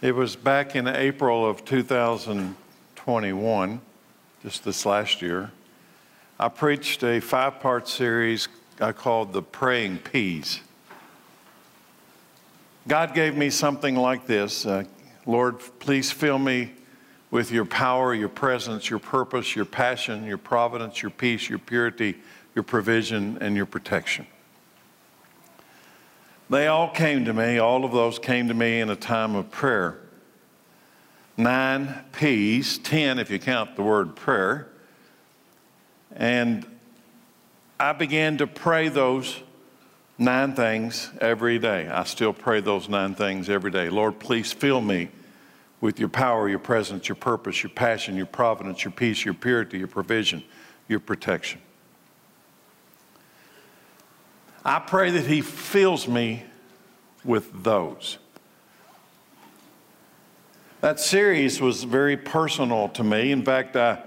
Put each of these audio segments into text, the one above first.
It was back in April of 2021, just this last year. I preached a five part series I called The Praying P's. God gave me something like this uh, Lord, please fill me with your power, your presence, your purpose, your passion, your providence, your peace, your purity, your provision, and your protection. They all came to me, all of those came to me in a time of prayer. Nine P's, 10 if you count the word prayer. And I began to pray those nine things every day. I still pray those nine things every day. Lord, please fill me with your power, your presence, your purpose, your passion, your providence, your peace, your purity, your provision, your protection. I pray that He fills me with those. That series was very personal to me. In fact, I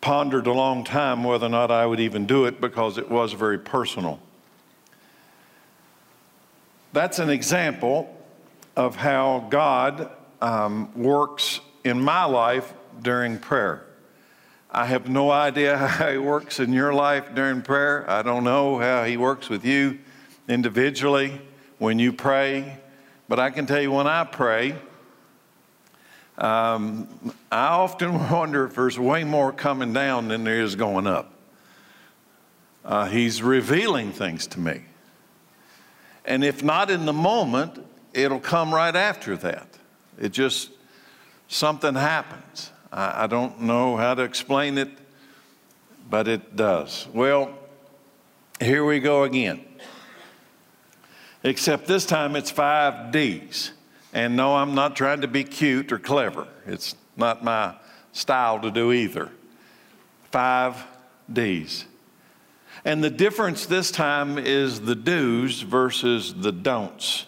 pondered a long time whether or not I would even do it because it was very personal. That's an example of how God um, works in my life during prayer. I have no idea how He works in your life during prayer. I don't know how He works with you individually when you pray. But I can tell you when I pray, um, I often wonder if there's way more coming down than there is going up. Uh, he's revealing things to me. And if not in the moment, it'll come right after that. It just, something happens. I, I don't know how to explain it, but it does. Well, here we go again. Except this time it's five D's. And no, I'm not trying to be cute or clever. It's not my style to do either. Five D's. And the difference this time is the do's versus the don'ts.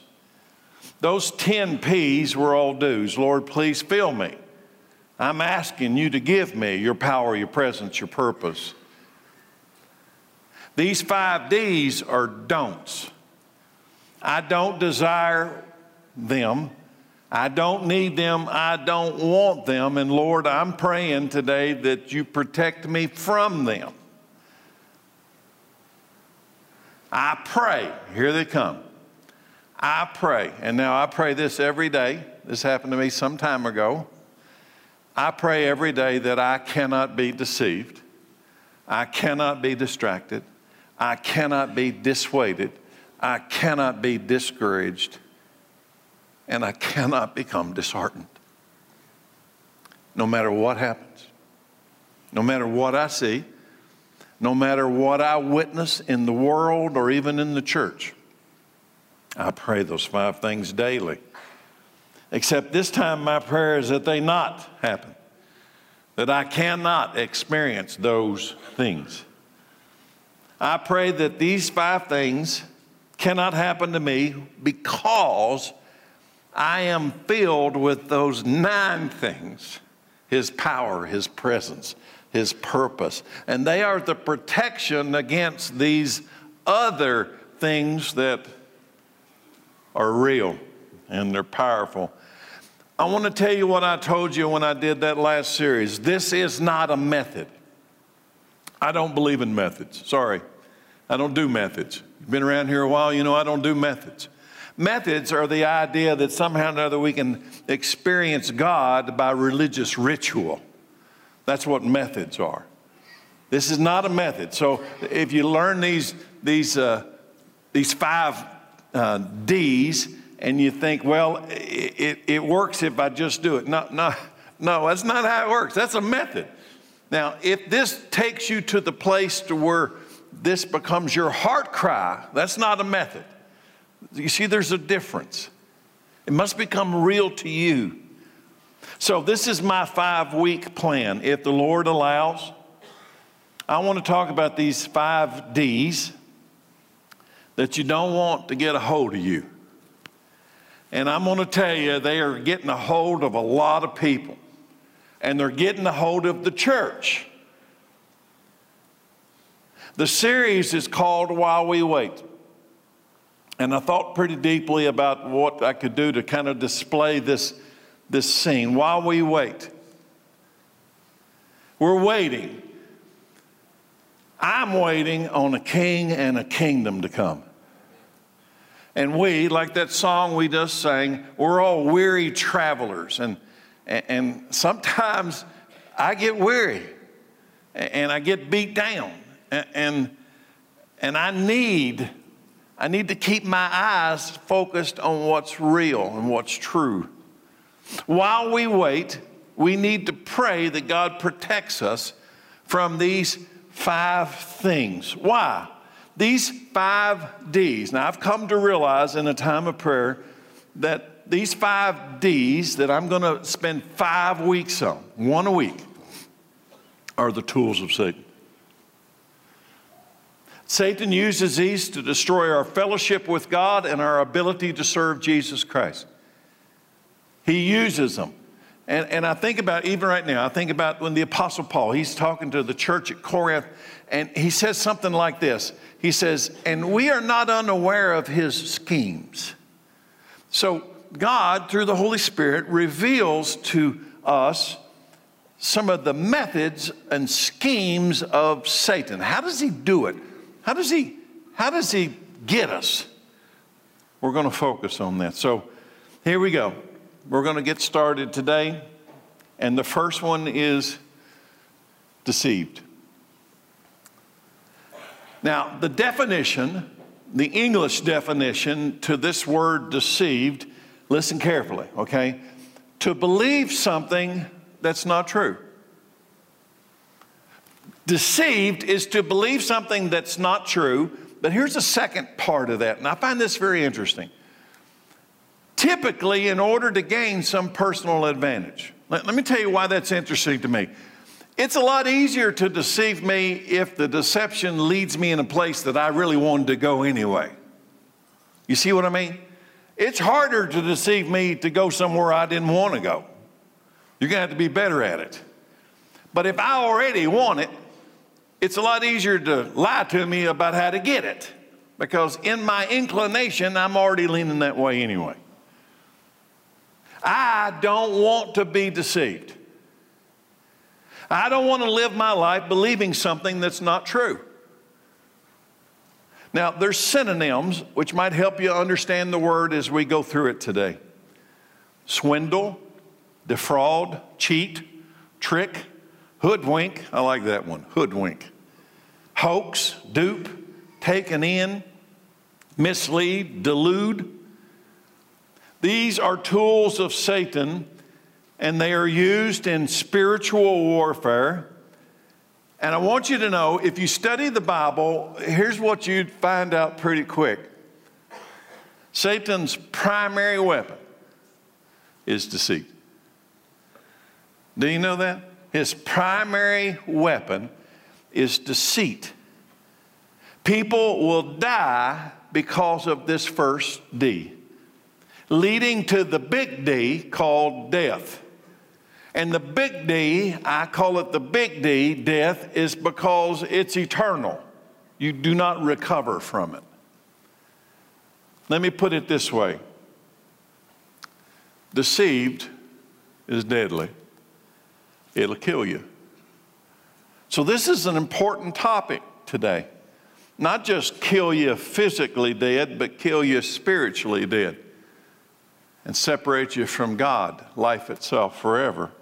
Those 10 P's were all do's. Lord, please fill me. I'm asking you to give me your power, your presence, your purpose. These five D's are don'ts. I don't desire them. I don't need them. I don't want them. And Lord, I'm praying today that you protect me from them. I pray, here they come. I pray, and now I pray this every day. This happened to me some time ago. I pray every day that I cannot be deceived, I cannot be distracted, I cannot be dissuaded, I cannot be discouraged, and I cannot become disheartened. No matter what happens, no matter what I see, no matter what I witness in the world or even in the church. I pray those five things daily. Except this time, my prayer is that they not happen, that I cannot experience those things. I pray that these five things cannot happen to me because I am filled with those nine things His power, His presence, His purpose. And they are the protection against these other things that are real and they're powerful. I want to tell you what I told you when I did that last series. This is not a method. I don't believe in methods. Sorry. I don't do methods. You've been around here a while, you know I don't do methods. Methods are the idea that somehow or another we can experience God by religious ritual. That's what methods are. This is not a method. So if you learn these, these, uh, these five uh, D's and you think, well, it, it works if I just do it. No, no, no, that's not how it works. That's a method. Now, if this takes you to the place to where this becomes your heart cry, that's not a method. You see, there's a difference. It must become real to you. So, this is my five week plan. If the Lord allows, I want to talk about these five D's that you don't want to get a hold of you. And I'm going to tell you, they are getting a hold of a lot of people, and they're getting a hold of the church. The series is called While We Wait. And I thought pretty deeply about what I could do to kind of display this this scene while we wait. We're waiting. I'm waiting on a king and a kingdom to come. And we, like that song we just sang, we're all weary travelers. And, and sometimes I get weary and I get beat down. And, and I need, I need to keep my eyes focused on what's real and what's true. While we wait, we need to pray that God protects us from these five things. Why? These five D's. Now, I've come to realize in a time of prayer that these five D's that I'm going to spend five weeks on, one a week, are the tools of Satan. Satan uses these to destroy our fellowship with God and our ability to serve Jesus Christ. He uses them. And, and I think about, even right now, I think about when the Apostle Paul, he's talking to the church at Corinth, and he says something like this. He says, And we are not unaware of his schemes. So God, through the Holy Spirit, reveals to us some of the methods and schemes of Satan. How does he do it? How does he, how does he get us? We're going to focus on that. So here we go. We're going to get started today. And the first one is deceived. Now, the definition, the English definition to this word deceived, listen carefully, okay? To believe something that's not true. Deceived is to believe something that's not true, but here's the second part of that, and I find this very interesting. Typically, in order to gain some personal advantage. Let, let me tell you why that's interesting to me. It's a lot easier to deceive me if the deception leads me in a place that I really wanted to go anyway. You see what I mean? It's harder to deceive me to go somewhere I didn't want to go. You're going to have to be better at it. But if I already want it, it's a lot easier to lie to me about how to get it because in my inclination, I'm already leaning that way anyway. I don't want to be deceived. I don't want to live my life believing something that's not true. Now, there's synonyms which might help you understand the word as we go through it today swindle, defraud, cheat, trick, hoodwink. I like that one hoodwink. Hoax, dupe, taken in, mislead, delude. These are tools of Satan, and they are used in spiritual warfare. And I want you to know if you study the Bible, here's what you'd find out pretty quick Satan's primary weapon is deceit. Do you know that? His primary weapon is deceit. People will die because of this first D, leading to the big D called death. And the big D, I call it the big D, death, is because it's eternal. You do not recover from it. Let me put it this way deceived is deadly it'll kill you. So, this is an important topic today. Not just kill you physically dead, but kill you spiritually dead and separate you from God, life itself, forever.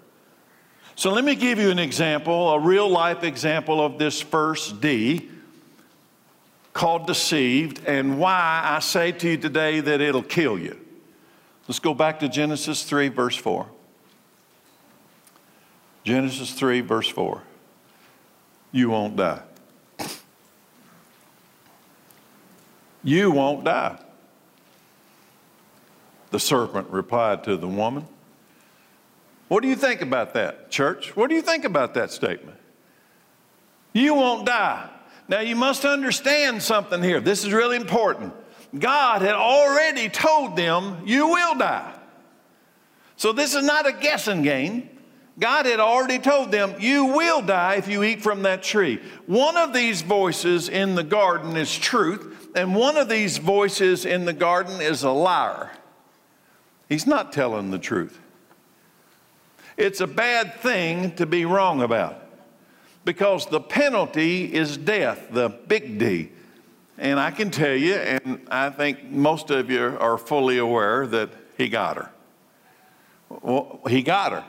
So, let me give you an example, a real life example of this first D called deceived, and why I say to you today that it'll kill you. Let's go back to Genesis 3, verse 4. Genesis 3, verse 4. You won't die. You won't die. The serpent replied to the woman. What do you think about that, church? What do you think about that statement? You won't die. Now, you must understand something here. This is really important. God had already told them, You will die. So, this is not a guessing game. God had already told them, You will die if you eat from that tree. One of these voices in the garden is truth, and one of these voices in the garden is a liar. He's not telling the truth. It's a bad thing to be wrong about because the penalty is death, the big D. And I can tell you, and I think most of you are fully aware that he got her. Well, he got her.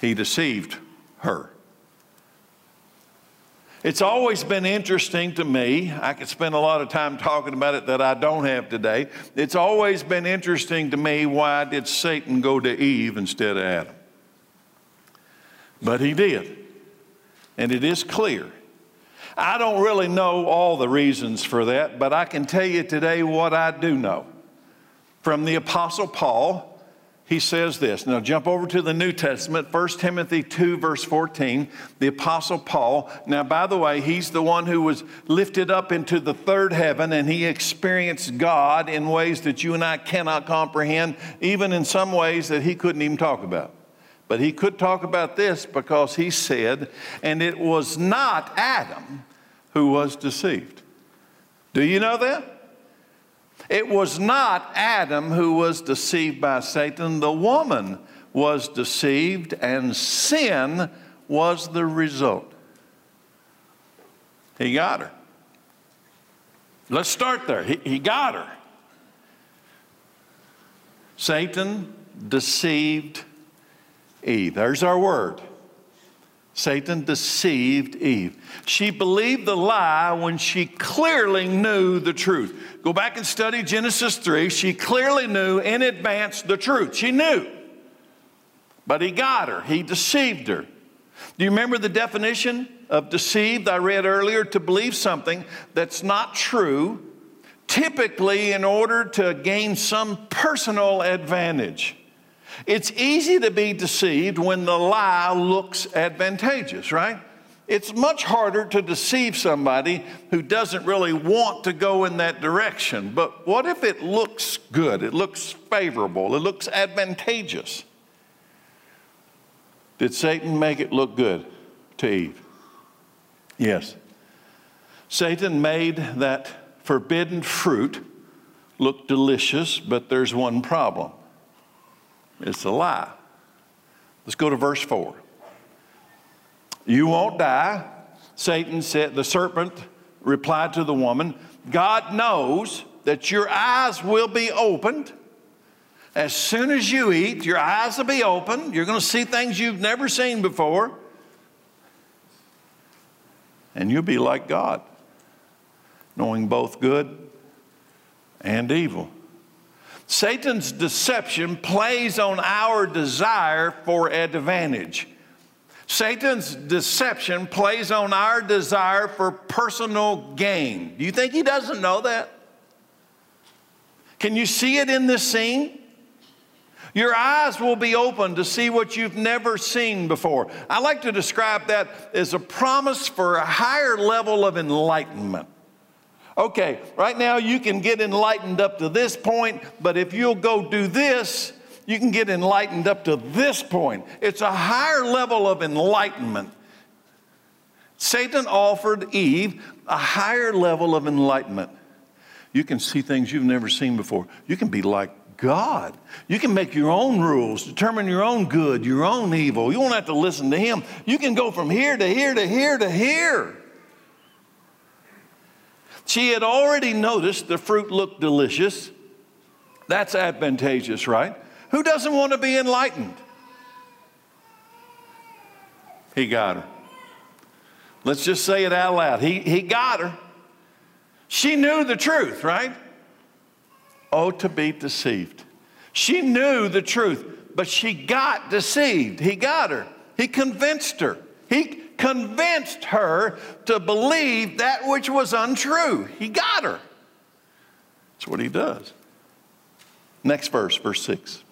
He deceived her. It's always been interesting to me. I could spend a lot of time talking about it that I don't have today. It's always been interesting to me why did Satan go to Eve instead of Adam? But he did. And it is clear. I don't really know all the reasons for that, but I can tell you today what I do know. From the Apostle Paul, he says this. Now jump over to the New Testament, 1 Timothy 2, verse 14. The Apostle Paul. Now, by the way, he's the one who was lifted up into the third heaven and he experienced God in ways that you and I cannot comprehend, even in some ways that he couldn't even talk about. But he could talk about this because he said, and it was not Adam who was deceived. Do you know that? It was not Adam who was deceived by Satan, the woman was deceived, and sin was the result. He got her. Let's start there. He, he got her. Satan deceived Eve. There's our word. Satan deceived Eve. She believed the lie when she clearly knew the truth. Go back and study Genesis 3. She clearly knew in advance the truth. She knew. But he got her, he deceived her. Do you remember the definition of deceived I read earlier? To believe something that's not true, typically in order to gain some personal advantage. It's easy to be deceived when the lie looks advantageous, right? It's much harder to deceive somebody who doesn't really want to go in that direction. But what if it looks good? It looks favorable, it looks advantageous. Did Satan make it look good to Eve? Yes. Satan made that forbidden fruit look delicious, but there's one problem it's a lie. Let's go to verse 4. You won't die. Satan said, the serpent replied to the woman, God knows that your eyes will be opened. As soon as you eat, your eyes will be open. You're going to see things you've never seen before. And you'll be like God, knowing both good and evil. Satan's deception plays on our desire for advantage. Satan's deception plays on our desire for personal gain. Do you think he doesn't know that? Can you see it in this scene? Your eyes will be open to see what you've never seen before. I like to describe that as a promise for a higher level of enlightenment. Okay, right now you can get enlightened up to this point, but if you'll go do this, you can get enlightened up to this point. It's a higher level of enlightenment. Satan offered Eve a higher level of enlightenment. You can see things you've never seen before. You can be like God. You can make your own rules, determine your own good, your own evil. You won't have to listen to Him. You can go from here to here to here to here. She had already noticed the fruit looked delicious. That's advantageous, right? Who doesn't want to be enlightened? He got her. Let's just say it out loud. He, he got her. She knew the truth, right? Oh, to be deceived. She knew the truth, but she got deceived. He got her. He convinced her. He convinced her to believe that which was untrue. He got her. That's what he does. Next verse, verse 6.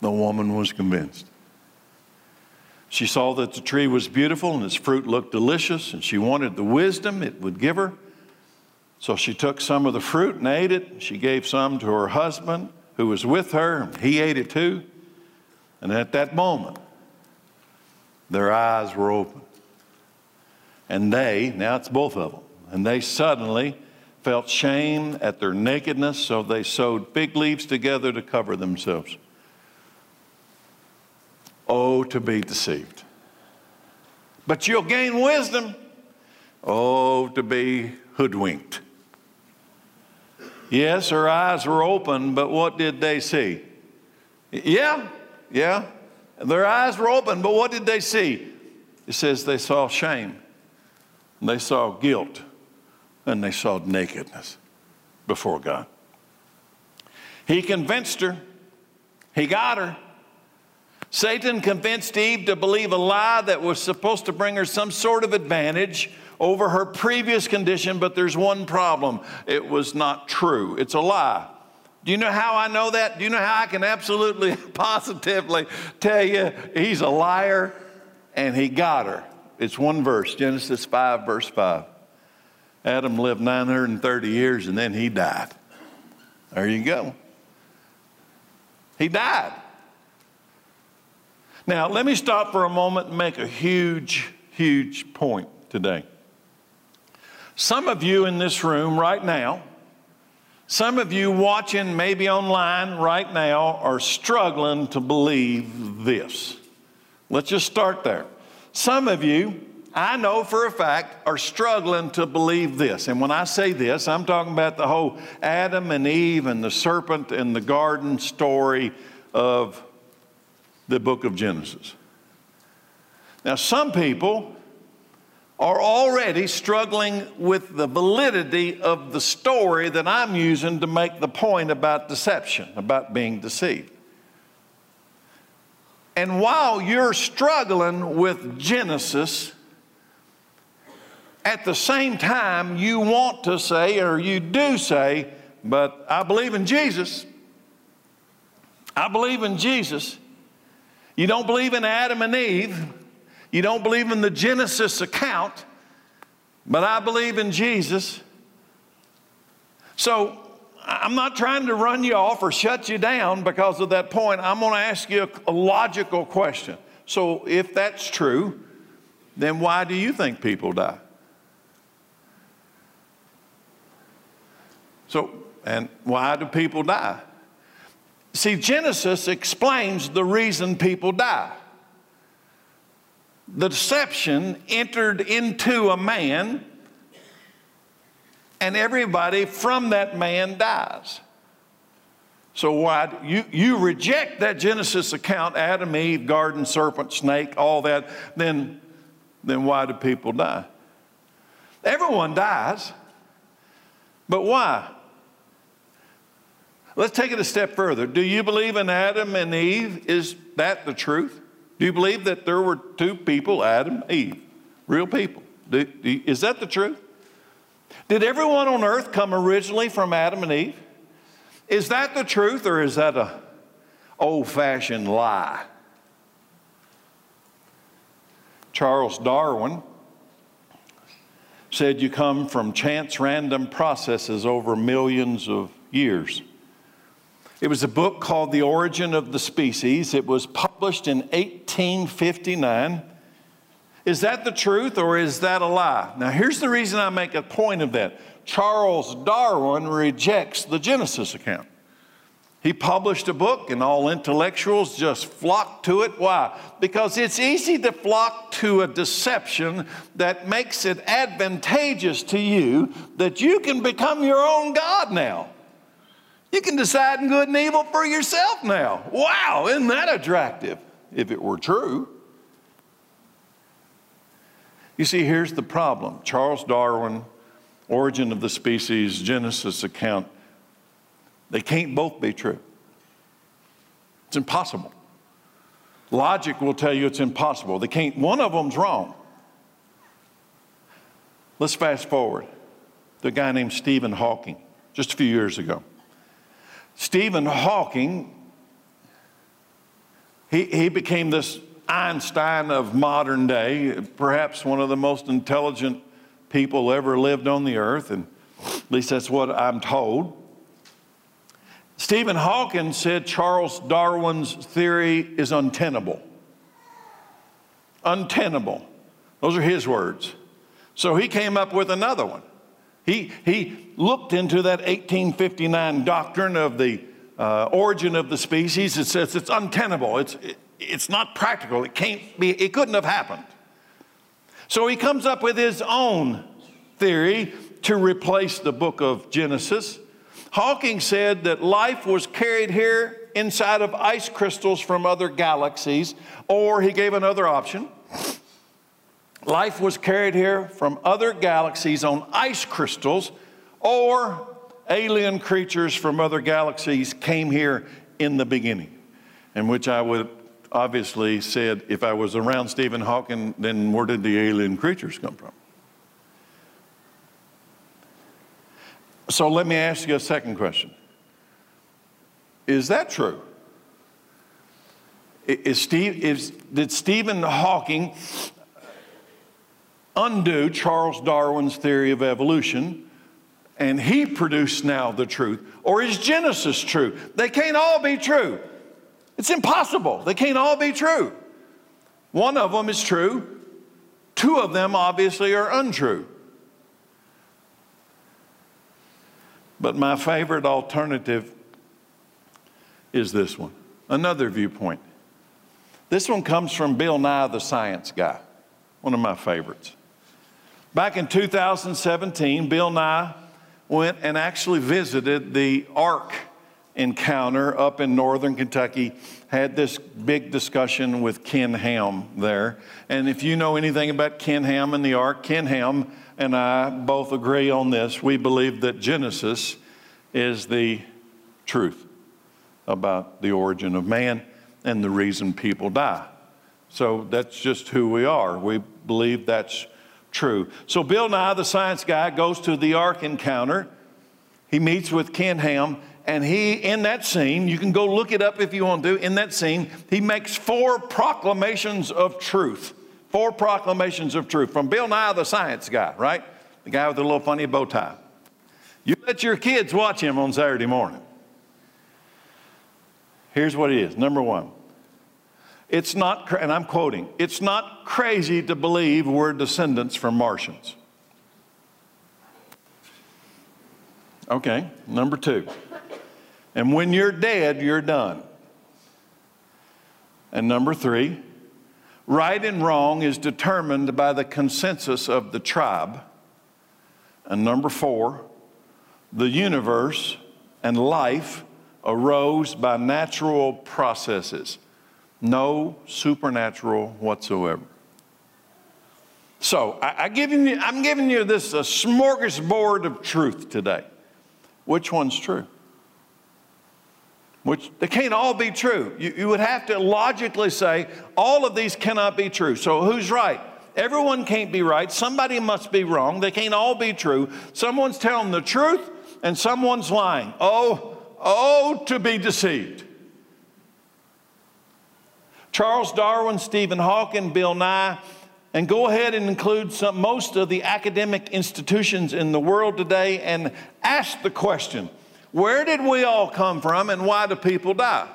The woman was convinced. She saw that the tree was beautiful and its fruit looked delicious, and she wanted the wisdom it would give her. So she took some of the fruit and ate it. She gave some to her husband who was with her. and He ate it too. And at that moment, their eyes were open. And they, now it's both of them, and they suddenly felt shame at their nakedness, so they sewed fig leaves together to cover themselves. Oh, to be deceived. But you'll gain wisdom. Oh, to be hoodwinked. Yes, her eyes were open, but what did they see? Yeah, yeah. Their eyes were open, but what did they see? It says they saw shame, they saw guilt, and they saw nakedness before God. He convinced her, he got her. Satan convinced Eve to believe a lie that was supposed to bring her some sort of advantage over her previous condition, but there's one problem it was not true. It's a lie. Do you know how I know that? Do you know how I can absolutely, positively tell you he's a liar and he got her? It's one verse, Genesis 5, verse 5. Adam lived 930 years and then he died. There you go. He died. Now, let me stop for a moment and make a huge, huge point today. Some of you in this room right now, some of you watching maybe online right now are struggling to believe this. Let's just start there. Some of you, I know for a fact, are struggling to believe this. And when I say this, I'm talking about the whole Adam and Eve and the serpent and the garden story of the book of Genesis. Now, some people are already struggling with the validity of the story that I'm using to make the point about deception, about being deceived. And while you're struggling with Genesis, at the same time, you want to say, or you do say, but I believe in Jesus. I believe in Jesus. You don't believe in Adam and Eve. You don't believe in the Genesis account, but I believe in Jesus. So I'm not trying to run you off or shut you down because of that point. I'm going to ask you a, logical question. So if that's true, then why do you think people die? So, and why do people die? See, Genesis explains the reason people die the deception entered into a man, and everybody from that man dies. So why you, you reject that Genesis account, Adam, Eve, garden, serpent, snake, all that, then, then why do people die? Everyone dies. But why? Let's take it a step further. Do you believe in Adam and Eve? Is that the truth? Do you believe that there were two people, Adam, and Eve, real people? Do, do, is that the truth? Did everyone on earth come originally from Adam and Eve? Is that the truth or is that a old-fashioned lie? Charles Darwin said you come from chance random processes over millions of years. It was a book called The Origin of the Species. It was published in 1859. Is that the truth or is that a lie? Now, here's the reason I make a point of that Charles Darwin rejects the Genesis account. He published a book, and all intellectuals just flocked to it. Why? Because it's easy to flock to a deception that makes it advantageous to you that you can become your own God now. You can decide in good and evil for yourself now. Wow, isn't that attractive if it were true? You see, here's the problem Charles Darwin, Origin of the Species, Genesis account, they can't both be true. It's impossible. Logic will tell you it's impossible. They can't, one of them's wrong. Let's fast forward. The guy named Stephen Hawking, just a few years ago. Stephen Hawking, he, he became this Einstein of modern day, perhaps one of the most intelligent people ever lived on the earth, and at least that's what I'm told. Stephen Hawking said Charles Darwin's theory is untenable. Untenable. Those are his words. So he came up with another one. He, he looked into that 1859 doctrine of the uh, origin of the species. It says it's untenable. It's, it, it's not practical. It can't be, it couldn't have happened. So he comes up with his own theory to replace the book of Genesis. Hawking said that life was carried here inside of ice crystals from other galaxies, or he gave another option. Life was carried here from other galaxies on ice crystals, or alien creatures from other galaxies came here in the beginning. In which I would obviously said, if I was around Stephen Hawking, then where did the alien creatures come from? So let me ask you a second question. Is that true? Is Steve, is, did Stephen Hawking undo Charles Darwin's theory of evolution and he produced now the truth? Or is Genesis true? They can't all be true. It's impossible. They can't all be true. One of them is true, two of them obviously are untrue. But my favorite alternative is this one another viewpoint. This one comes from Bill Nye, the science guy, one of my favorites. Back in 2017, Bill Nye went and actually visited the Ark encounter up in northern Kentucky. Had this big discussion with Ken Ham there. And if you know anything about Ken Ham and the Ark, Ken Ham and I both agree on this. We believe that Genesis is the truth about the origin of man and the reason people die. So that's just who we are. We believe that's true. So Bill Nye, the science guy, goes to the Ark encounter. He meets with Ken Ham, and he, in that scene, you can go look it up if you want to, in that scene, he makes four proclamations of truth. Four proclamations of truth from Bill Nye, the science guy, right? The guy with the little funny bow tie. You let your kids watch him on Saturday morning. Here's what it is number one, it's not, and I'm quoting, it's not crazy to believe we're descendants from Martians. Okay, number two, and when you're dead, you're done. And number three, right and wrong is determined by the consensus of the tribe. And number four, the universe and life arose by natural processes, no supernatural whatsoever. So I, I giving you, I'm giving you this a smorgasbord of truth today. Which one's true? Which they can't all be true. You, you would have to logically say all of these cannot be true. So who's right? Everyone can't be right. Somebody must be wrong. They can't all be true. Someone's telling the truth and someone's lying. Oh, oh, to be deceived. Charles Darwin, Stephen Hawking, Bill Nye, and go ahead and include some, most of the academic institutions in the world today and ask the question where did we all come from and why do people die?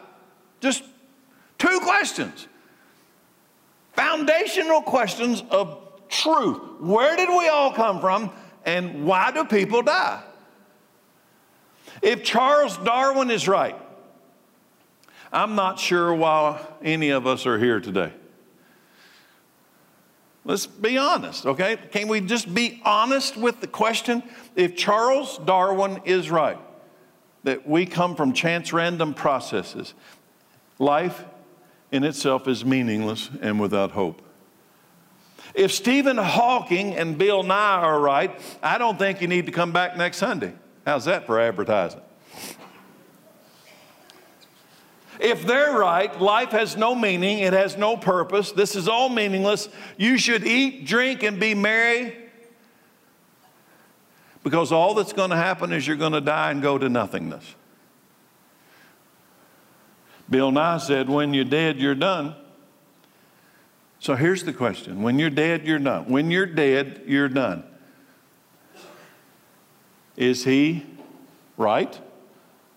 Just two questions. Foundational questions of truth. Where did we all come from and why do people die? If Charles Darwin is right, I'm not sure why any of us are here today. Let's be honest, okay? Can we just be honest with the question? If Charles Darwin is right, that we come from chance random processes, life in itself is meaningless and without hope. If Stephen Hawking and Bill Nye are right, I don't think you need to come back next Sunday. How's that for advertising? If they're right, life has no meaning, it has no purpose, this is all meaningless. You should eat, drink, and be merry because all that's going to happen is you're going to die and go to nothingness. Bill Nye said, When you're dead, you're done. So here's the question When you're dead, you're done. When you're dead, you're done. Is he right?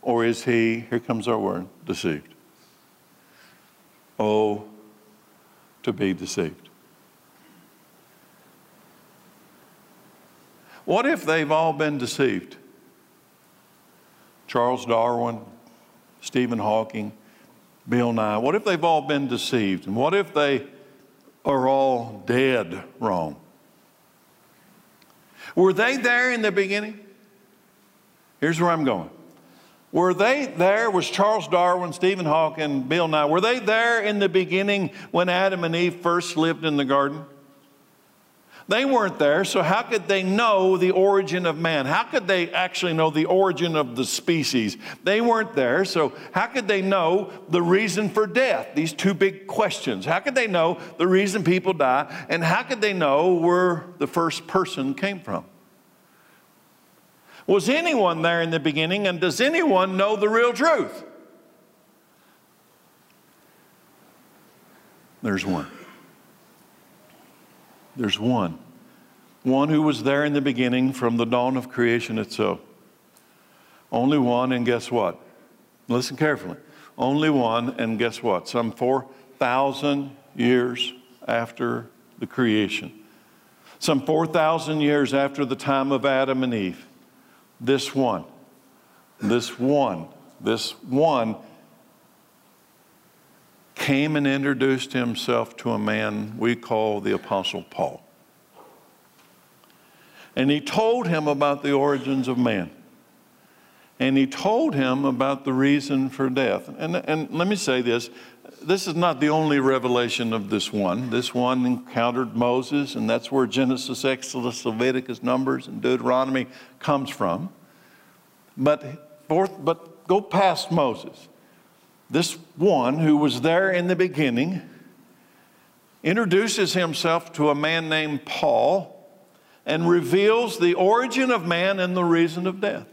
Or is he, here comes our word, deceived? Oh, to be deceived. What if they've all been deceived? Charles Darwin, Stephen Hawking, Bill Nye? What if they've all been deceived? And what if they are all dead wrong? Were they there in the beginning? Here's where I'm going. Were they there? Was Charles Darwin, Stephen Hawking, Bill Nye, were they there in the beginning when Adam and Eve first lived in the garden? They weren't there, so how could they know the origin of man? How could they actually know the origin of the species? They weren't there, so how could they know the reason for death? These two big questions. How could they know the reason people die? And how could they know where the first person came from? Was anyone there in the beginning, and does anyone know the real truth? There's one. There's one. One who was there in the beginning from the dawn of creation itself. Only one, and guess what? Listen carefully. Only one, and guess what? Some 4,000 years after the creation. Some 4,000 years after the time of Adam and Eve. This one, this one, this one came and introduced himself to a man we call the Apostle Paul. And he told him about the origins of man. And he told him about the reason for death. And, and let me say this this is not the only revelation of this one. This one encountered Moses, and that's where Genesis, Exodus, Leviticus, Numbers, and Deuteronomy comes from. But, fourth, but go past Moses this one who was there in the beginning introduces himself to a man named Paul and reveals the origin of man and the reason of death.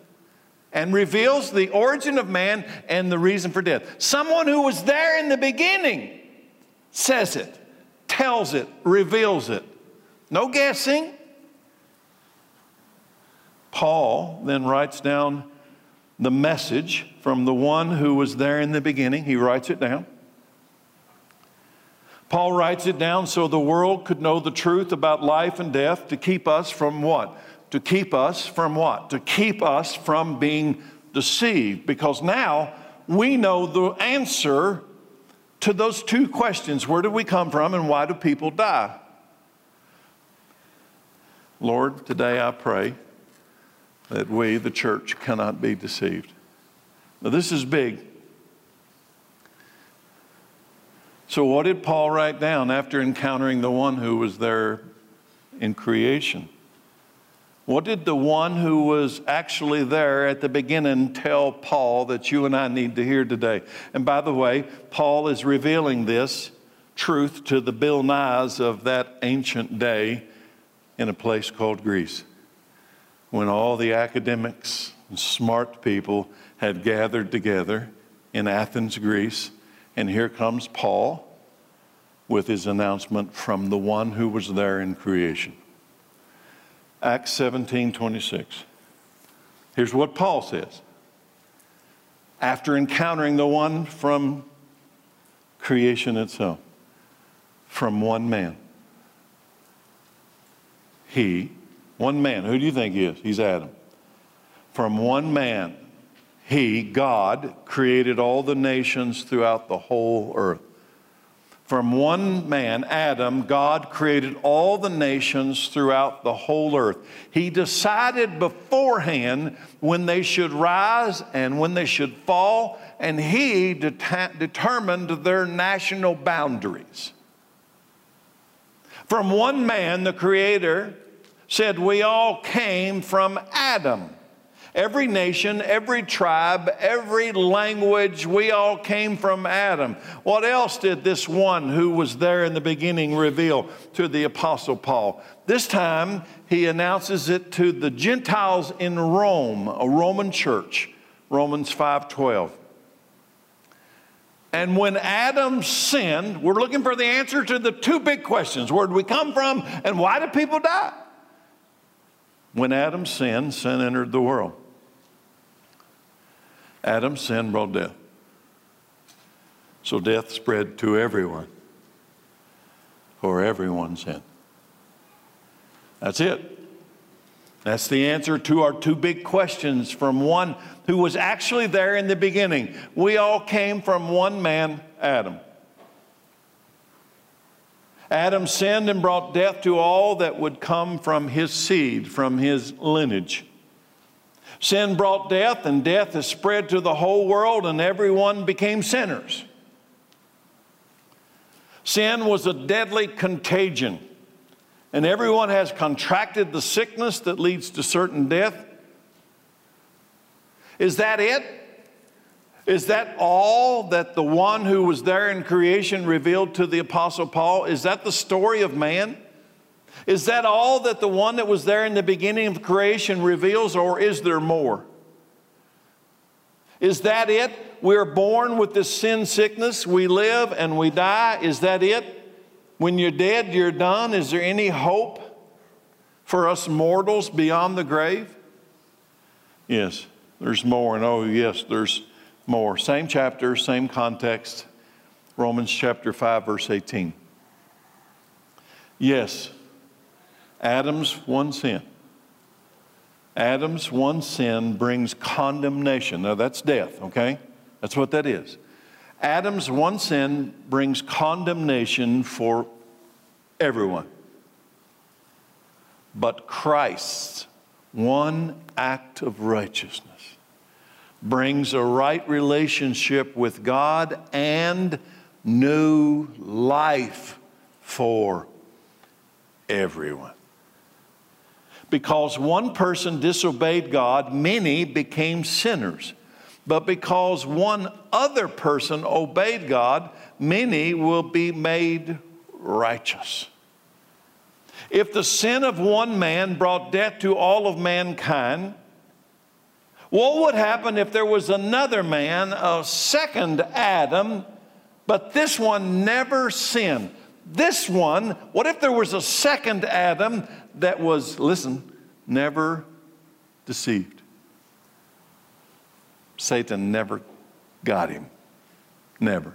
And reveals the origin of man and the reason for death. Someone who was there in the beginning says it, tells it, reveals it. No guessing. Paul then writes down the message from the one who was there in the beginning. He writes it down. Paul writes it down so the world could know the truth about life and death to keep us from what? To keep us from what? To keep us from being deceived. Because now we know the answer to those two questions where do we come from and why do people die? Lord, today I pray that we, the church, cannot be deceived. Now, this is big. So, what did Paul write down after encountering the one who was there in creation? What did the one who was actually there at the beginning tell Paul that you and I need to hear today? And by the way, Paul is revealing this truth to the Bill Nyes of that ancient day in a place called Greece when all the academics and smart people had gathered together in Athens, Greece. And here comes Paul with his announcement from the one who was there in creation. Acts 17 26. Here's what Paul says. After encountering the one from creation itself, from one man, he one man. Who do you think he is? He's Adam. From one man, he, God, created all the nations throughout the whole earth. From one man, Adam, God created all the nations throughout the whole earth. He decided beforehand when they should rise and when they should fall, and he det- determined their national boundaries. From one man, the Creator, said we all came from Adam. Every nation, every tribe, every language, we all came from Adam. What else did this one who was there in the beginning reveal to the Apostle Paul? This time, he announces it to the Gentiles in Rome, a Roman church, Romans 5:12. And when Adam sinned, we're looking for the answer to the two big questions where did we come from and why did people die? When Adam sinned, sin entered the world. Adam's sin brought death. So death spread to everyone, for everyone sinned. That's it. That's the answer to our two big questions from one who was actually there in the beginning. We all came from one man, Adam. Adam sinned and brought death to all that would come from his seed, from his lineage. Sin brought death, and death has spread to the whole world, and everyone became sinners. Sin was a deadly contagion, and everyone has contracted the sickness that leads to certain death. Is that it? Is that all that the one who was there in creation revealed to the Apostle Paul? Is that the story of man? Is that all that the one that was there in the beginning of creation reveals, or is there more? Is that it? We're born with this sin sickness, we live and we die. Is that it? When you're dead, you're done. Is there any hope for us mortals beyond the grave? Yes, there's more. And oh, yes, there's more. Same chapter, same context. Romans chapter 5, verse 18. Yes, Adam's one sin. Adam's one sin brings condemnation. Now, that's death, okay? That's what that is. Adam's one sin brings condemnation for everyone. But Christ's one act of righteousness brings a right relationship with God and new life for everyone. Because one person disobeyed God, many became sinners. But because one other person obeyed God, many will be made righteous. If the sin of one man brought death to all of mankind, what would happen if there was another man, a second Adam, but this one never sinned? This one, what if there was a second Adam that was, listen, never deceived? Satan never got him. Never.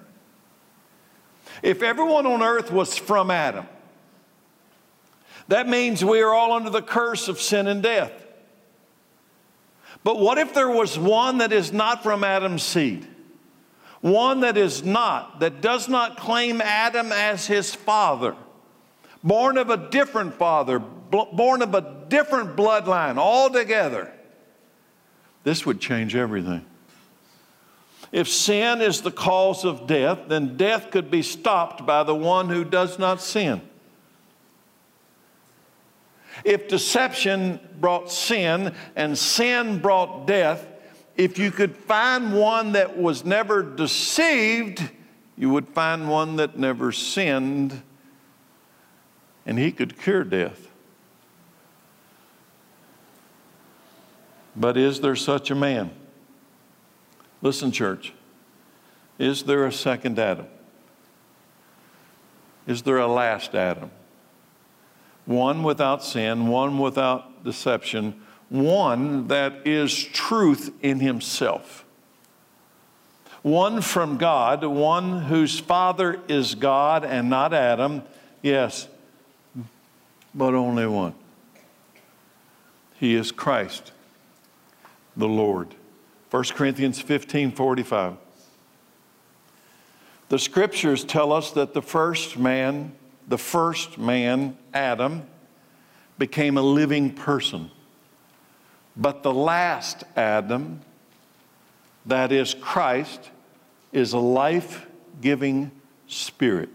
If everyone on earth was from Adam, that means we are all under the curse of sin and death. But what if there was one that is not from Adam's seed? One that is not, that does not claim Adam as his father, born of a different father, born of a different bloodline altogether. This would change everything. If sin is the cause of death, then death could be stopped by the one who does not sin. If deception brought sin and sin brought death, if you could find one that was never deceived, you would find one that never sinned, and he could cure death. But is there such a man? Listen, church. Is there a second Adam? Is there a last Adam? one without sin, one without deception, one that is truth in himself. One from God, one whose father is God and not Adam, yes, but only one. He is Christ, the Lord. 1 Corinthians 15 45. The scriptures tell us that the first man the first man, Adam, became a living person. But the last Adam, that is Christ, is a life giving spirit.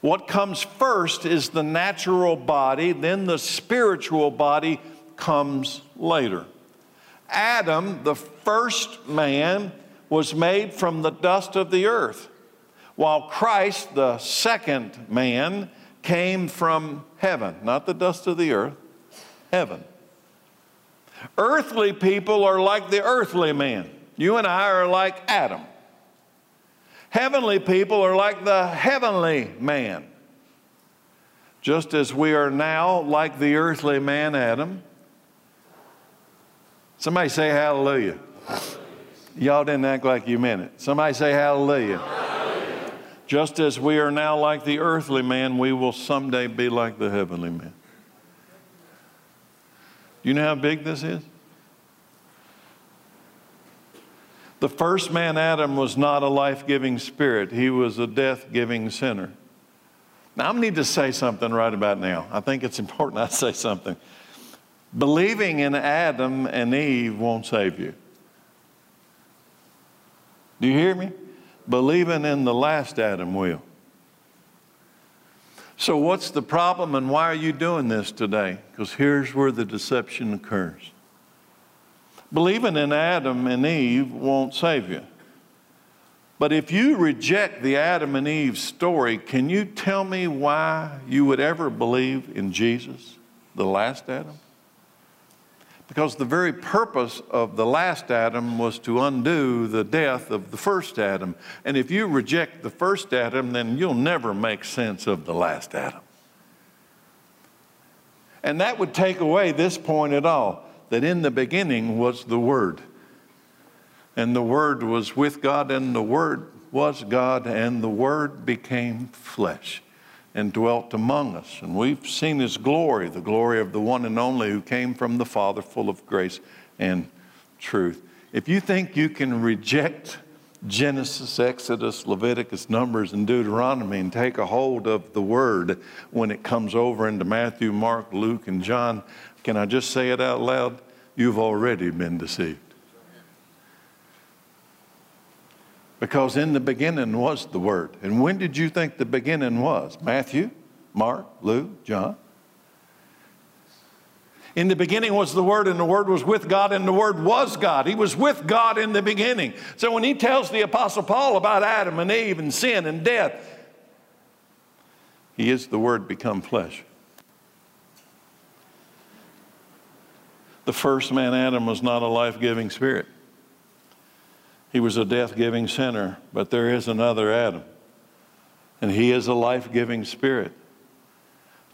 What comes first is the natural body, then the spiritual body comes later. Adam, the first man, was made from the dust of the earth while Christ, the second man, came from heaven, not the dust of the earth, heaven. Earthly people are like the earthly man. You and I are like Adam. Heavenly people are like the heavenly man. Just as we are now like the earthly man, Adam. Somebody say hallelujah. Y'all didn't act like you meant it. Somebody say hallelujah. Just as we are now like the earthly man, we will someday be like the heavenly man. You know how big this is? The first man, Adam, was not a life giving spirit, he was a death giving sinner. Now, I need to say something right about now. I think it's important I say something. Believing in Adam and Eve won't save you. Do you hear me? Believing in the last Adam will. So, what's the problem and why are you doing this today? Because here's where the deception occurs. Believing in Adam and Eve won't save you. But if you reject the Adam and Eve story, can you tell me why you would ever believe in Jesus, the last Adam? Because the very purpose of the last Adam was to undo the death of the first Adam. And if you reject the first Adam, then you'll never make sense of the last Adam. And that would take away this point at all that in the beginning was the Word. And the Word was with God, and the Word was God, and the Word became flesh and dwelt among us. And we've seen his glory, the glory of the one and only who came from the Father, full of grace and truth. If you think you can reject Genesis, Exodus, Leviticus, Numbers, and Deuteronomy and take a hold of the word when it comes over into Matthew, Mark, Luke, and John, can I just say it out loud? You've already been deceived. Because in the beginning was the Word. And when did you think the beginning was? Matthew, Mark, Luke, John? In the beginning was the Word, and the Word was with God, and the Word was God. He was with God in the beginning. So when he tells the Apostle Paul about Adam and Eve and sin and death, he is the Word become flesh. The first man, Adam, was not a life giving spirit. He was a death giving sinner, but there is another Adam, and he is a life giving spirit.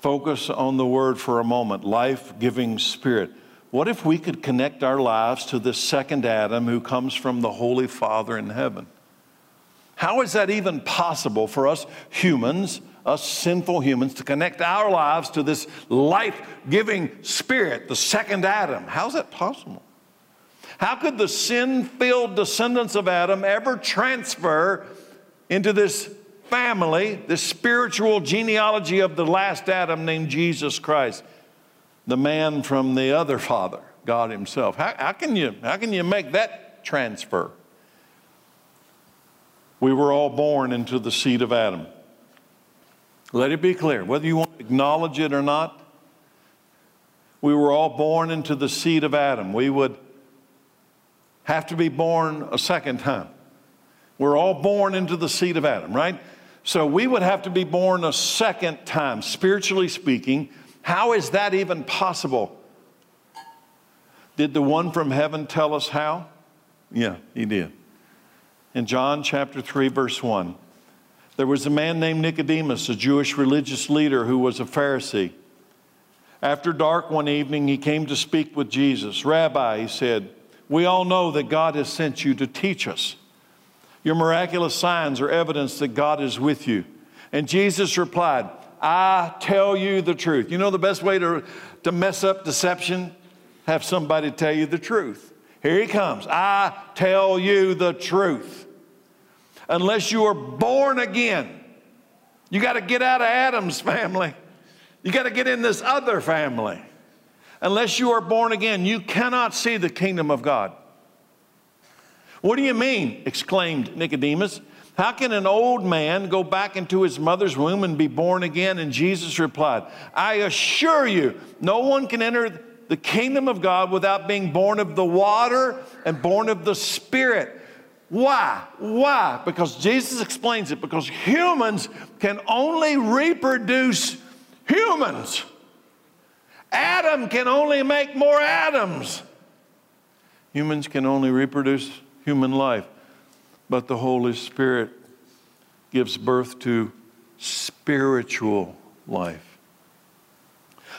Focus on the word for a moment life giving spirit. What if we could connect our lives to this second Adam who comes from the Holy Father in heaven? How is that even possible for us humans, us sinful humans, to connect our lives to this life giving spirit, the second Adam? How's that possible? How could the sin filled descendants of Adam ever transfer into this family, this spiritual genealogy of the last Adam named Jesus Christ, the man from the other father, God Himself? How, how, can, you, how can you make that transfer? We were all born into the seed of Adam. Let it be clear, whether you want to acknowledge it or not, we were all born into the seed of Adam. We would have to be born a second time. We're all born into the seed of Adam, right? So we would have to be born a second time, spiritually speaking. How is that even possible? Did the one from heaven tell us how? Yeah, he did. In John chapter 3, verse 1, there was a man named Nicodemus, a Jewish religious leader who was a Pharisee. After dark one evening, he came to speak with Jesus. Rabbi, he said, we all know that God has sent you to teach us. Your miraculous signs are evidence that God is with you. And Jesus replied, I tell you the truth. You know the best way to, to mess up deception? Have somebody tell you the truth. Here he comes. I tell you the truth. Unless you are born again, you got to get out of Adam's family. You got to get in this other family. Unless you are born again, you cannot see the kingdom of God. What do you mean? exclaimed Nicodemus. How can an old man go back into his mother's womb and be born again? And Jesus replied, I assure you, no one can enter the kingdom of God without being born of the water and born of the Spirit. Why? Why? Because Jesus explains it because humans can only reproduce humans. Adam can only make more Adams. Humans can only reproduce human life, but the Holy Spirit gives birth to spiritual life.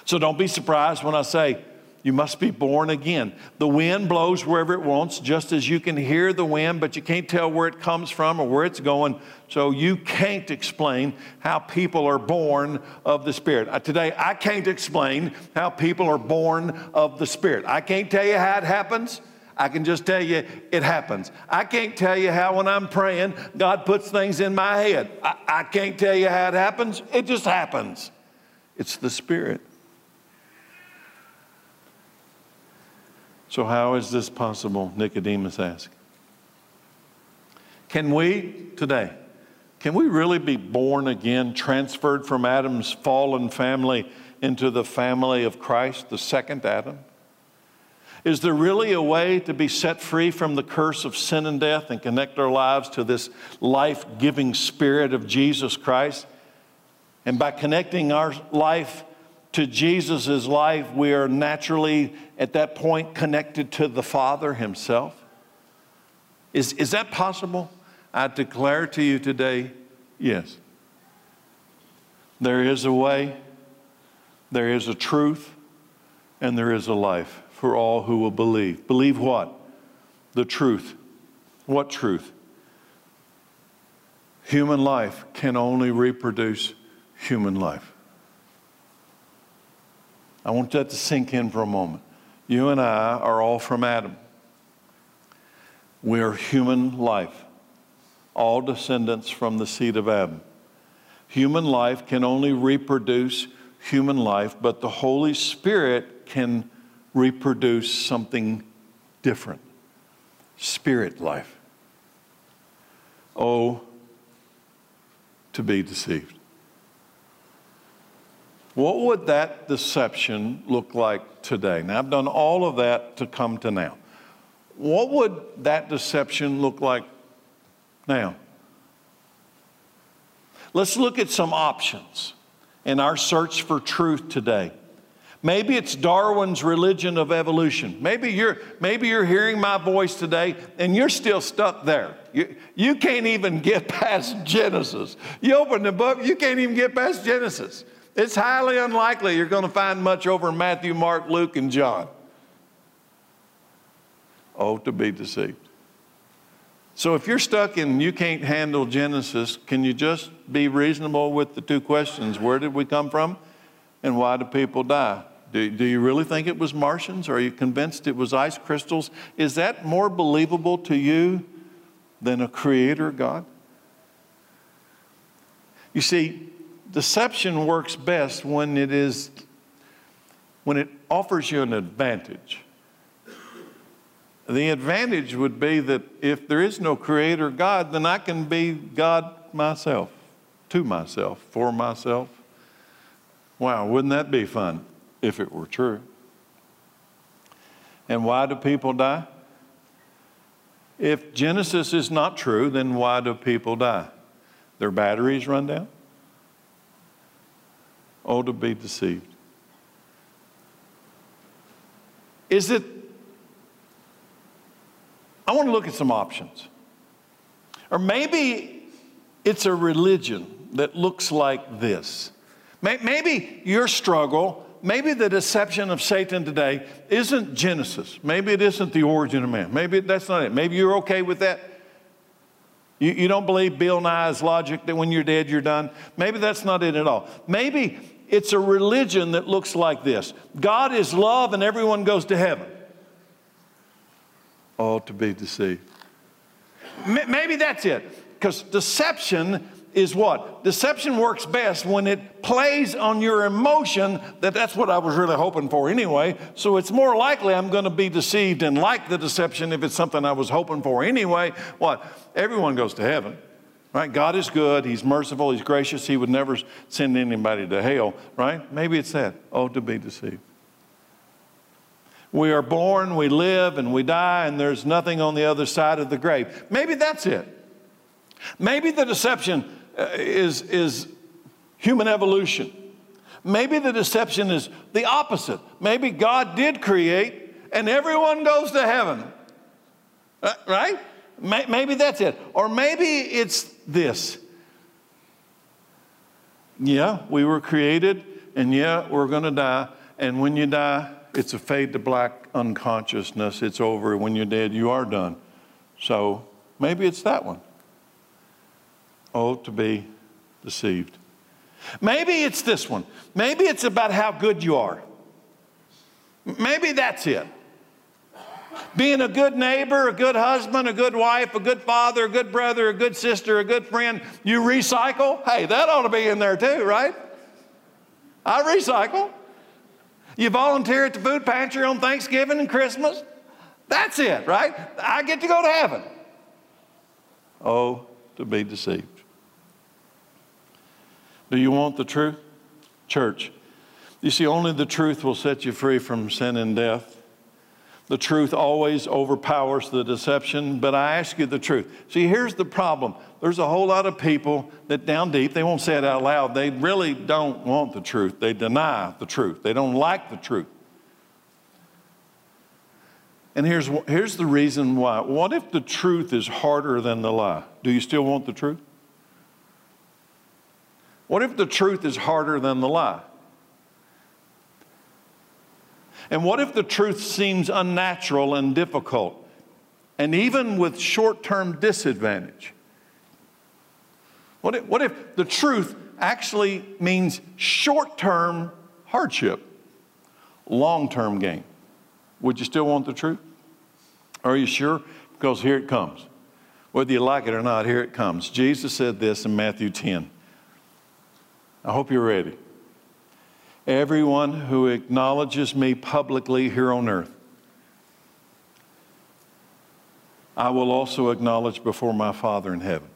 So don't be surprised when I say You must be born again. The wind blows wherever it wants, just as you can hear the wind, but you can't tell where it comes from or where it's going. So you can't explain how people are born of the Spirit. Uh, today, I can't explain how people are born of the Spirit. I can't tell you how it happens. I can just tell you it happens. I can't tell you how, when I'm praying, God puts things in my head. I, I can't tell you how it happens. It just happens. It's the Spirit. So, how is this possible? Nicodemus asked. Can we today, can we really be born again, transferred from Adam's fallen family into the family of Christ, the second Adam? Is there really a way to be set free from the curse of sin and death and connect our lives to this life giving spirit of Jesus Christ? And by connecting our life to Jesus' life, we are naturally at that point connected to the Father Himself? Is, is that possible? I declare to you today, yes. There is a way, there is a truth, and there is a life for all who will believe. Believe what? The truth. What truth? Human life can only reproduce human life. I want that to sink in for a moment. You and I are all from Adam. We are human life, all descendants from the seed of Adam. Human life can only reproduce human life, but the Holy Spirit can reproduce something different spirit life. Oh, to be deceived. What would that deception look like today? Now, I've done all of that to come to now. What would that deception look like now? Let's look at some options in our search for truth today. Maybe it's Darwin's religion of evolution. Maybe you're, maybe you're hearing my voice today and you're still stuck there. You, you can't even get past Genesis. You open the book, you can't even get past Genesis. It's highly unlikely you're going to find much over Matthew, Mark, Luke, and John. Oh, to be deceived. So if you're stuck and you can't handle Genesis, can you just be reasonable with the two questions? Where did we come from? And why do people die? Do, do you really think it was Martians? Or are you convinced it was ice crystals? Is that more believable to you than a creator God? You see, deception works best when it is when it offers you an advantage. The advantage would be that if there is no creator God, then I can be God myself, to myself, for myself. Wow, wouldn't that be fun if it were true? And why do people die? If Genesis is not true, then why do people die? Their batteries run down? Oh, to be deceived. Is it? I want to look at some options. Or maybe it's a religion that looks like this. Maybe your struggle, maybe the deception of Satan today isn't Genesis. Maybe it isn't the origin of man. Maybe that's not it. Maybe you're okay with that. You, you don't believe Bill Nye's logic that when you're dead, you're done. Maybe that's not it at all. Maybe it's a religion that looks like this God is love and everyone goes to heaven. Oh, to be deceived. Maybe that's it. Because deception is what? Deception works best when it plays on your emotion that that's what I was really hoping for anyway. So it's more likely I'm going to be deceived and like the deception if it's something I was hoping for anyway. What? Everyone goes to heaven. Right? God is good. He's merciful. He's gracious. He would never send anybody to hell. Right? Maybe it's that. Oh, to be deceived. We are born, we live, and we die, and there's nothing on the other side of the grave. Maybe that's it. Maybe the deception uh, is, is human evolution. Maybe the deception is the opposite. Maybe God did create, and everyone goes to heaven. Uh, right? Maybe that's it. Or maybe it's this. Yeah, we were created, and yeah, we're going to die. And when you die, it's a fade to black unconsciousness. It's over. When you're dead, you are done. So maybe it's that one. Oh, to be deceived. Maybe it's this one. Maybe it's about how good you are. Maybe that's it. Being a good neighbor, a good husband, a good wife, a good father, a good brother, a good sister, a good friend. You recycle? Hey, that ought to be in there too, right? I recycle. You volunteer at the food pantry on Thanksgiving and Christmas? That's it, right? I get to go to heaven. Oh, to be deceived. Do you want the truth? Church, you see, only the truth will set you free from sin and death. The truth always overpowers the deception, but I ask you the truth. See, here's the problem. There's a whole lot of people that down deep, they won't say it out loud, they really don't want the truth. They deny the truth. They don't like the truth. And here's, here's the reason why. What if the truth is harder than the lie? Do you still want the truth? What if the truth is harder than the lie? And what if the truth seems unnatural and difficult, and even with short term disadvantage? What if, what if the truth actually means short term hardship, long term gain? Would you still want the truth? Are you sure? Because here it comes. Whether you like it or not, here it comes. Jesus said this in Matthew 10. I hope you're ready. Everyone who acknowledges me publicly here on earth, I will also acknowledge before my Father in heaven.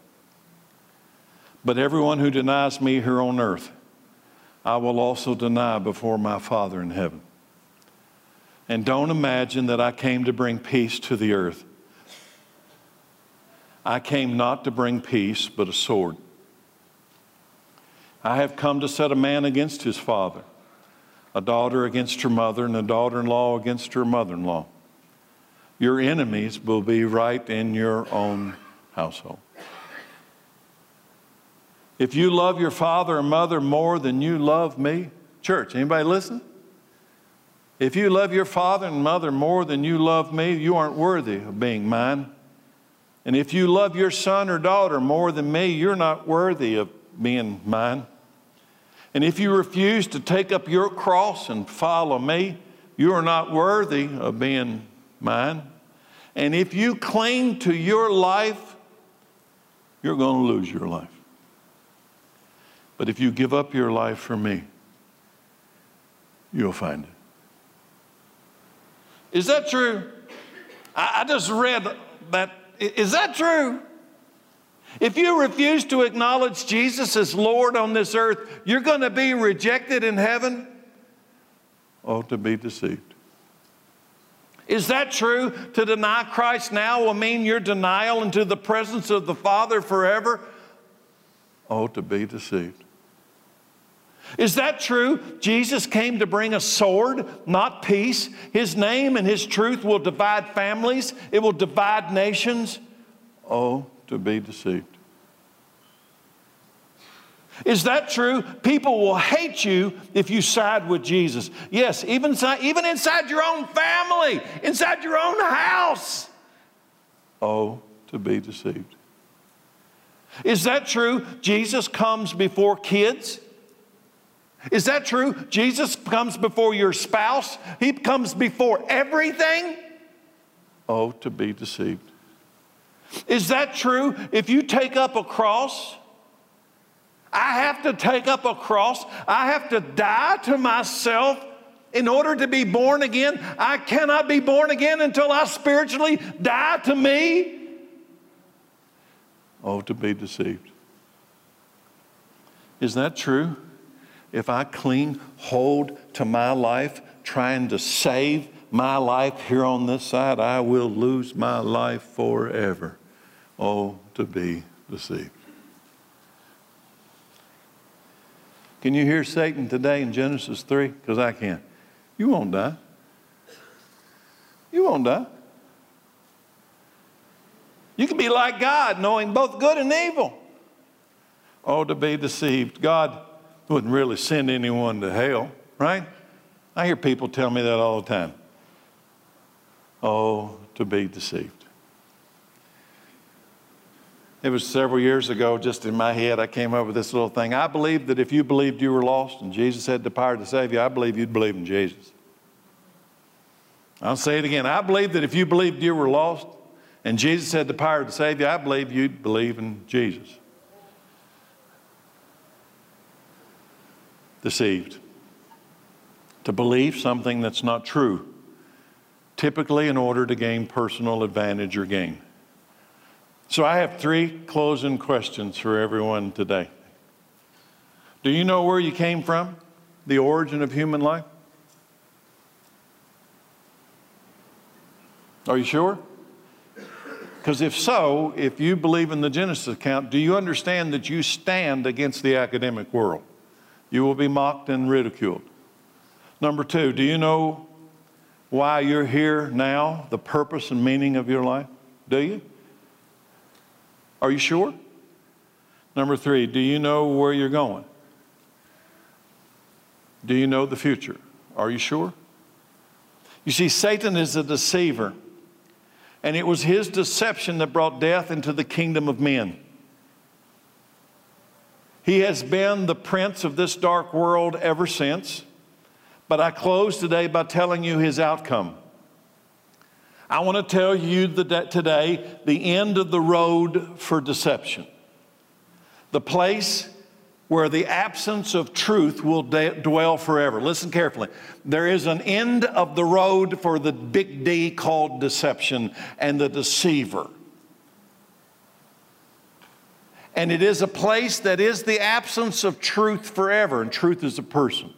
But everyone who denies me here on earth, I will also deny before my Father in heaven. And don't imagine that I came to bring peace to the earth. I came not to bring peace, but a sword. I have come to set a man against his father a daughter against her mother, and a daughter in law against her mother in law. Your enemies will be right in your own household. If you love your father and mother more than you love me, church, anybody listen? If you love your father and mother more than you love me, you aren't worthy of being mine. And if you love your son or daughter more than me, you're not worthy of being mine. And if you refuse to take up your cross and follow me, you are not worthy of being mine. And if you cling to your life, you're going to lose your life. But if you give up your life for me, you'll find it. Is that true? I, just read that. Is that true? If you refuse to acknowledge Jesus as Lord on this earth, you're going to be rejected in heaven? Oh, to be deceived. Is that true? To deny Christ now will mean your denial into the presence of the Father forever? Oh, to be deceived. Is that true? Jesus came to bring a sword, not peace. His name and His truth will divide families, it will divide nations. Oh, to be deceived. Is that true? People will hate you if you side with Jesus. Yes, even inside, even inside your own family, inside your own house. Oh, to be deceived. Is that true? Jesus comes before kids? Is that true? Jesus comes before your spouse? He comes before everything? Oh, to be deceived. Is that true? If you take up a cross, I have to take up a cross, I have to die to myself in order to be born again. I cannot be born again until I spiritually die to me. Oh, to be deceived. Is that true? If I cling hold to my life, trying to save my life here on this side, I will lose my life forever. Oh, to be deceived. Can you hear Satan today in Genesis 3? Because I can. You won't die. You won't die. You can be like God, knowing both good and evil. Oh, to be deceived. God wouldn't really send anyone to hell, right? I hear people tell me that all the time. Oh, to be deceived. It was several years ago, just in my head, I came up with this little thing. I believe that if you believed you were lost and Jesus had the power to save you, I believe you'd believe in Jesus. I'll say it again. I believe that if you believed you were lost and Jesus had the power to save you, I believe you'd believe in Jesus. Deceived. To believe something that's not true, typically in order to gain personal advantage or gain. So I have three closing questions for everyone today. Do you know where you came from? The origin of human life? Are you sure? Because if so, if you believe in the Genesis account, do you understand that you stand against the academic world? You will be mocked and ridiculed. Number two, do you know why you're here now, the purpose and meaning of your life? Do you? Are you sure? Number three, do you know where you're going? Do you know the future? Are you sure? You see, Satan is a deceiver. And it was his deception that brought death into the kingdom of men. He has been the prince of this dark world ever since. But I close today by telling you his outcome. I want to tell you today the end of the road for deception. The place where the absence of truth will dwell forever. Listen carefully. There is an end of the road for the big D called deception and the deceiver. And it is a place that is the absence of truth forever, and truth is a person.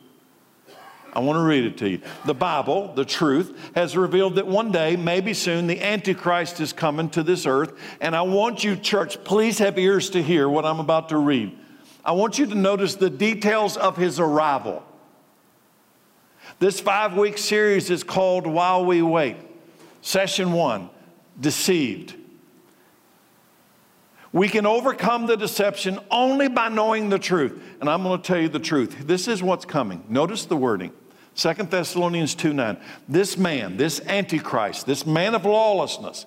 I want to read it to you. The Bible, the truth, has revealed that one day, maybe soon, the Antichrist is coming to this earth. And I want you, church, please have ears to hear what I'm about to read. I want you to notice the details of his arrival. This five week series is called While We Wait. Session one Deceived. We can overcome the deception only by knowing the truth. And I'm going to tell you the truth. This is what's coming. Notice the wording. 2 Thessalonians 2 9. This man, this Antichrist, this man of lawlessness,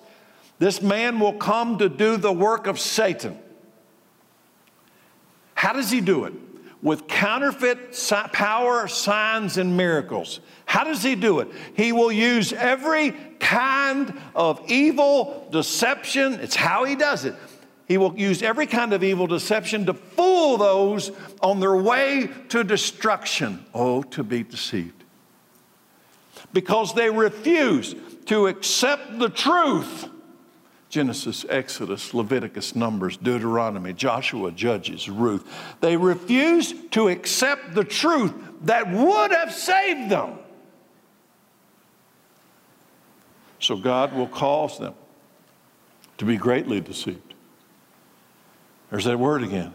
this man will come to do the work of Satan. How does he do it? With counterfeit power, signs, and miracles. How does he do it? He will use every kind of evil deception. It's how he does it. He will use every kind of evil deception to fool those on their way to destruction. Oh, to be deceived. Because they refuse to accept the truth Genesis, Exodus, Leviticus, Numbers, Deuteronomy, Joshua, Judges, Ruth. They refused to accept the truth that would have saved them. So God will cause them to be greatly deceived. There's that word again.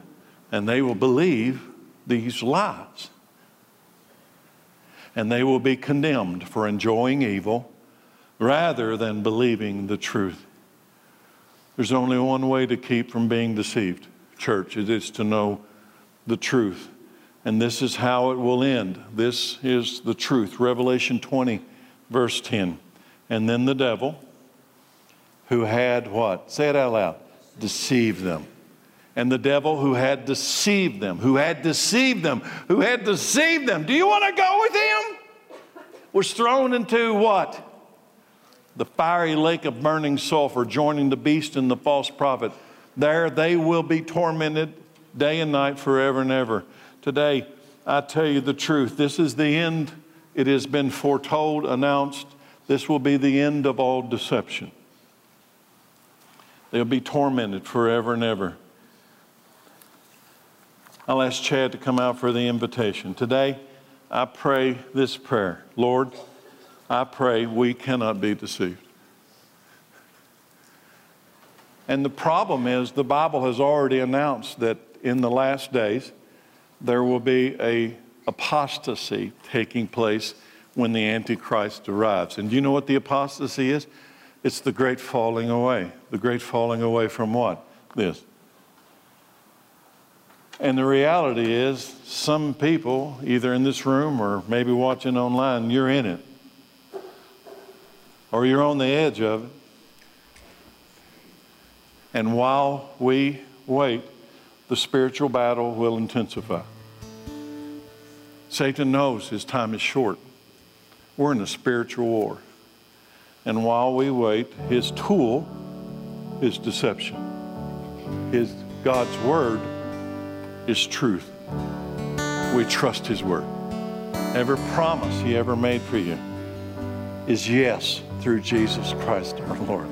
And they will believe these lies. And they will be condemned for enjoying evil rather than believing the truth. There's only one way to keep from being deceived, church. It is to know the truth. And this is how it will end. This is the truth. Revelation 20, verse 10. And then the devil, who had what? Say it out loud. Deceived them. And the devil who had deceived them, who had deceived them, who had deceived them. Do you want to go with him? Was thrown into what? the fiery lake of burning sulfur, joining the beast and the false prophet. There they will be tormented day and night forever and ever. Today, I tell you the truth. This is the end. It has been foretold, announced. This will be the end of all deception. They'll be tormented forever and ever. I'll ask Chad to come out for the invitation. Today, I pray this prayer Lord, I pray we cannot be deceived. And the problem is, the Bible has already announced that in the last days, there will be a apostasy taking place when the Antichrist arrives. And do you know what the apostasy is? It's the great falling away. The great falling away from what? This. And the reality is, some people, either in this room or maybe watching online, you're in it. Or you're on the edge of it. And while we wait, the spiritual battle will intensify. Satan knows his time is short. We're in a spiritual war. And while we wait, his tool is deception. His God's word is truth. We trust his word. Every promise he ever made for you is yes through Jesus Christ our Lord.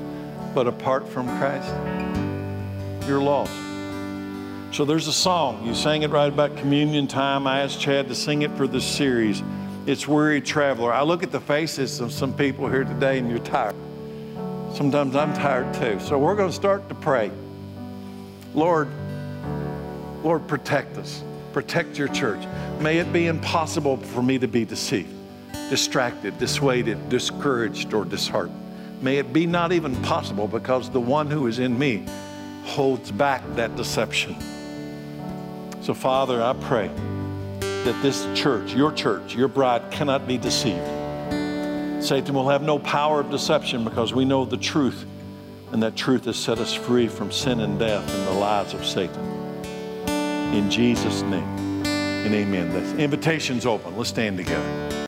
But apart from Christ, you're lost. So there's a song. You sang it right about communion time. I asked Chad to sing it for this series. It's Weary Traveler. I look at the faces of some people here today and you're tired. Sometimes I'm tired too. So we're going to start to pray. Lord, Lord, protect us. Protect your church. May it be impossible for me to be deceived, distracted, dissuaded, discouraged, or disheartened. May it be not even possible because the one who is in me holds back that deception. So, Father, I pray that this church, your church, your bride, cannot be deceived. Satan will have no power of deception because we know the truth, and that truth has set us free from sin and death and the lies of Satan. In Jesus' name and amen. The invitation's open. Let's stand together.